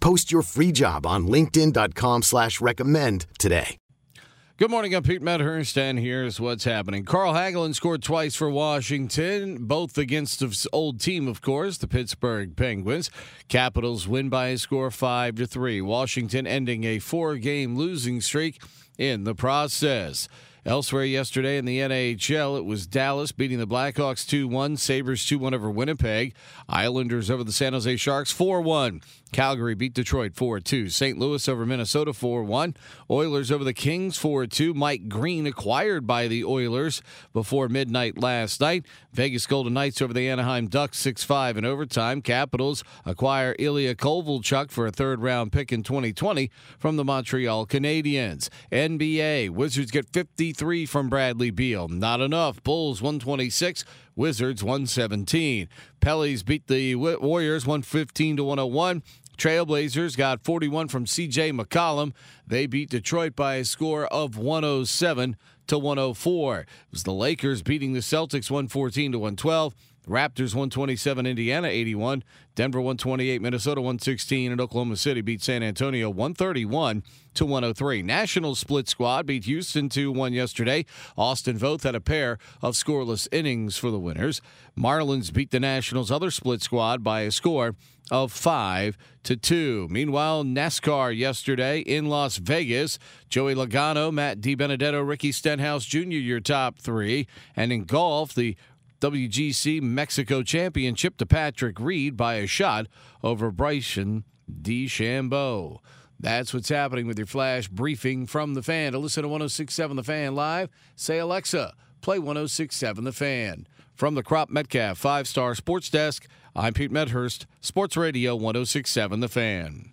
Post your free job on linkedin.com slash recommend today. Good morning, I'm Pete Medhurst, and here's what's happening. Carl Hagelin scored twice for Washington, both against his old team, of course, the Pittsburgh Penguins. Capitals win by a score 5 to 3. Washington ending a four game losing streak in the process. Elsewhere yesterday in the NHL, it was Dallas beating the Blackhawks 2 1, Sabres 2 1 over Winnipeg, Islanders over the San Jose Sharks 4 1. Calgary beat Detroit 4 2. St. Louis over Minnesota 4 1. Oilers over the Kings 4 2. Mike Green acquired by the Oilers before midnight last night. Vegas Golden Knights over the Anaheim Ducks 6 5 in overtime. Capitals acquire Ilya Kovalchuk for a third round pick in 2020 from the Montreal Canadiens. NBA Wizards get 53 from Bradley Beal. Not enough. Bulls 126. Wizards 117. Pellies beat the Warriors 115 to 101. Trailblazers got 41 from CJ McCollum. They beat Detroit by a score of 107 to 104. It was the Lakers beating the Celtics 114 to 112. Raptors 127, Indiana 81, Denver 128, Minnesota 116, and Oklahoma City beat San Antonio 131 to 103. National split squad beat Houston 2 1 yesterday. Austin Voth had a pair of scoreless innings for the winners. Marlins beat the Nationals' other split squad by a score of 5 to 2. Meanwhile, NASCAR yesterday in Las Vegas, Joey Logano, Matt DiBenedetto, Ricky Stenhouse Jr. your top 3, and in golf, the WGC Mexico Championship to Patrick Reed by a shot over Bryson DeChambeau. That's what's happening with your flash briefing from the fan. To listen to 1067 The Fan live, say Alexa, play 1067 The Fan. From the Cropp-Metcalfe five star sports desk, I'm Pete Medhurst, Sports Radio 1067 The Fan.